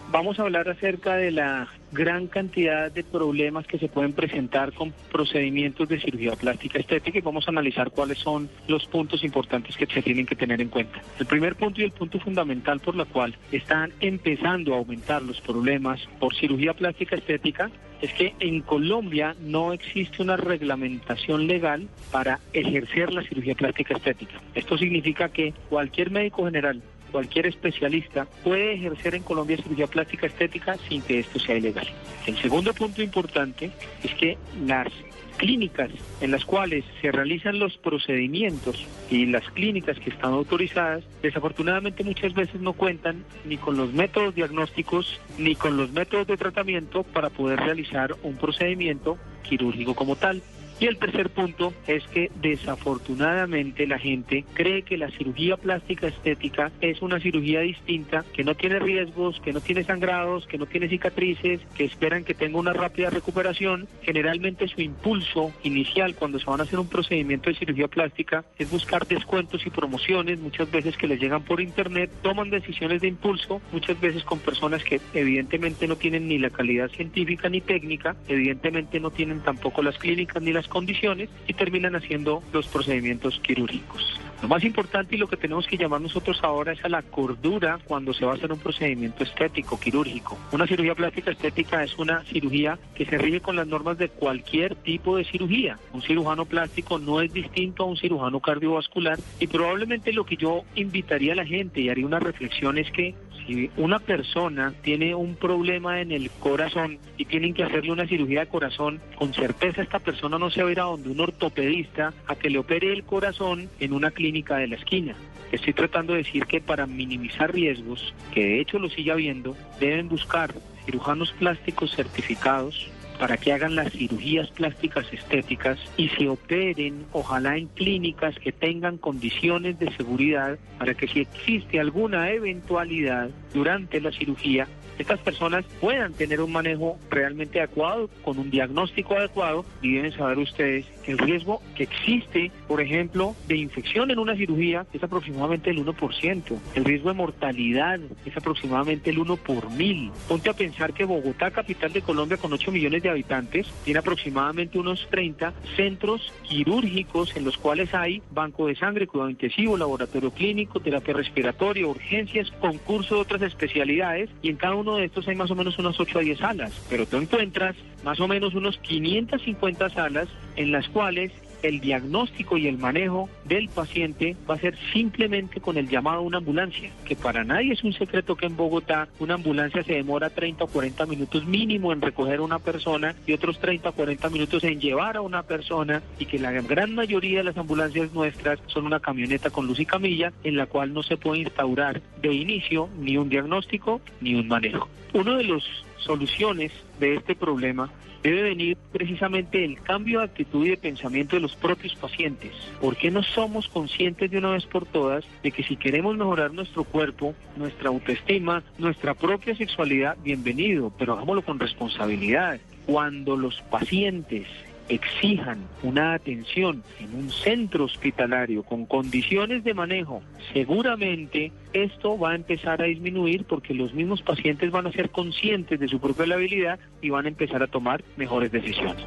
Vamos a hablar acerca de la gran cantidad de problemas que se pueden presentar con procedimientos de cirugía plástica estética y vamos a analizar cuáles son los puntos importantes que se tienen que tener en cuenta. El primer punto y el punto fundamental por la cual están empezando a aumentar los problemas por cirugía plástica estética es que en Colombia no existe una reglamentación legal para ejercer la cirugía plástica estética. Esto significa que cualquier médico general cualquier especialista puede ejercer en Colombia cirugía plástica estética sin que esto sea ilegal. El segundo punto importante es que las clínicas en las cuales se realizan los procedimientos y las clínicas que están autorizadas, desafortunadamente muchas veces no cuentan ni con los métodos diagnósticos ni con los métodos de tratamiento para poder realizar un procedimiento quirúrgico como tal. Y el tercer punto es que desafortunadamente la gente cree que la cirugía plástica estética es una cirugía distinta, que no tiene riesgos, que no tiene sangrados, que no tiene cicatrices, que esperan que tenga una rápida recuperación. Generalmente su impulso inicial cuando se van a hacer un procedimiento de cirugía plástica es buscar descuentos y promociones, muchas veces que les llegan por internet, toman decisiones de impulso, muchas veces con personas que evidentemente no tienen ni la calidad científica ni técnica, evidentemente no tienen tampoco las clínicas ni las condiciones y terminan haciendo los procedimientos quirúrgicos. Lo más importante y lo que tenemos que llamar nosotros ahora es a la cordura cuando se va a hacer un procedimiento estético, quirúrgico. Una cirugía plástica estética es una cirugía que se rige con las normas de cualquier tipo de cirugía. Un cirujano plástico no es distinto a un cirujano cardiovascular y probablemente lo que yo invitaría a la gente y haría una reflexión es que Si una persona tiene un problema en el corazón y tienen que hacerle una cirugía de corazón, con certeza esta persona no se va a donde un ortopedista a que le opere el corazón en una clínica de la esquina. Estoy tratando de decir que para minimizar riesgos, que de hecho lo sigue habiendo, deben buscar cirujanos plásticos certificados para que hagan las cirugías plásticas estéticas y se operen, ojalá en clínicas que tengan condiciones de seguridad para que si existe alguna eventualidad durante la cirugía, estas personas puedan tener un manejo realmente adecuado, con un diagnóstico adecuado, y deben saber ustedes que el riesgo que existe, por ejemplo, de infección en una cirugía es aproximadamente el 1%. El riesgo de mortalidad es aproximadamente el 1 por mil. Ponte a pensar que Bogotá, capital de Colombia con 8 millones de habitantes, tiene aproximadamente unos 30 centros quirúrgicos en los cuales hay banco de sangre, cuidado intensivo, laboratorio clínico, terapia respiratoria, urgencias, concurso de otras especialidades, y en cada de estos hay más o menos unas 8 a 10 salas. Pero tú encuentras más o menos unos 550 salas en las cuales el diagnóstico y el manejo del paciente va a ser simplemente con el llamado a una ambulancia, que para nadie es un secreto que en Bogotá una ambulancia se demora 30 o 40 minutos mínimo en recoger a una persona y otros 30 o 40 minutos en llevar a una persona y que la gran mayoría de las ambulancias nuestras son una camioneta con luz y camilla en la cual no se puede instaurar de inicio ni un diagnóstico ni un manejo. Uno de los soluciones de este problema debe venir precisamente el cambio de actitud y de pensamiento de los propios pacientes. ¿Por qué no somos conscientes de una vez por todas de que si queremos mejorar nuestro cuerpo, nuestra autoestima, nuestra propia sexualidad, bienvenido, pero hagámoslo con responsabilidad? Cuando los pacientes exijan una atención en un centro hospitalario con condiciones de manejo, seguramente esto va a empezar a disminuir porque los mismos pacientes van a ser conscientes de su propia habilidad y van a empezar a tomar mejores decisiones.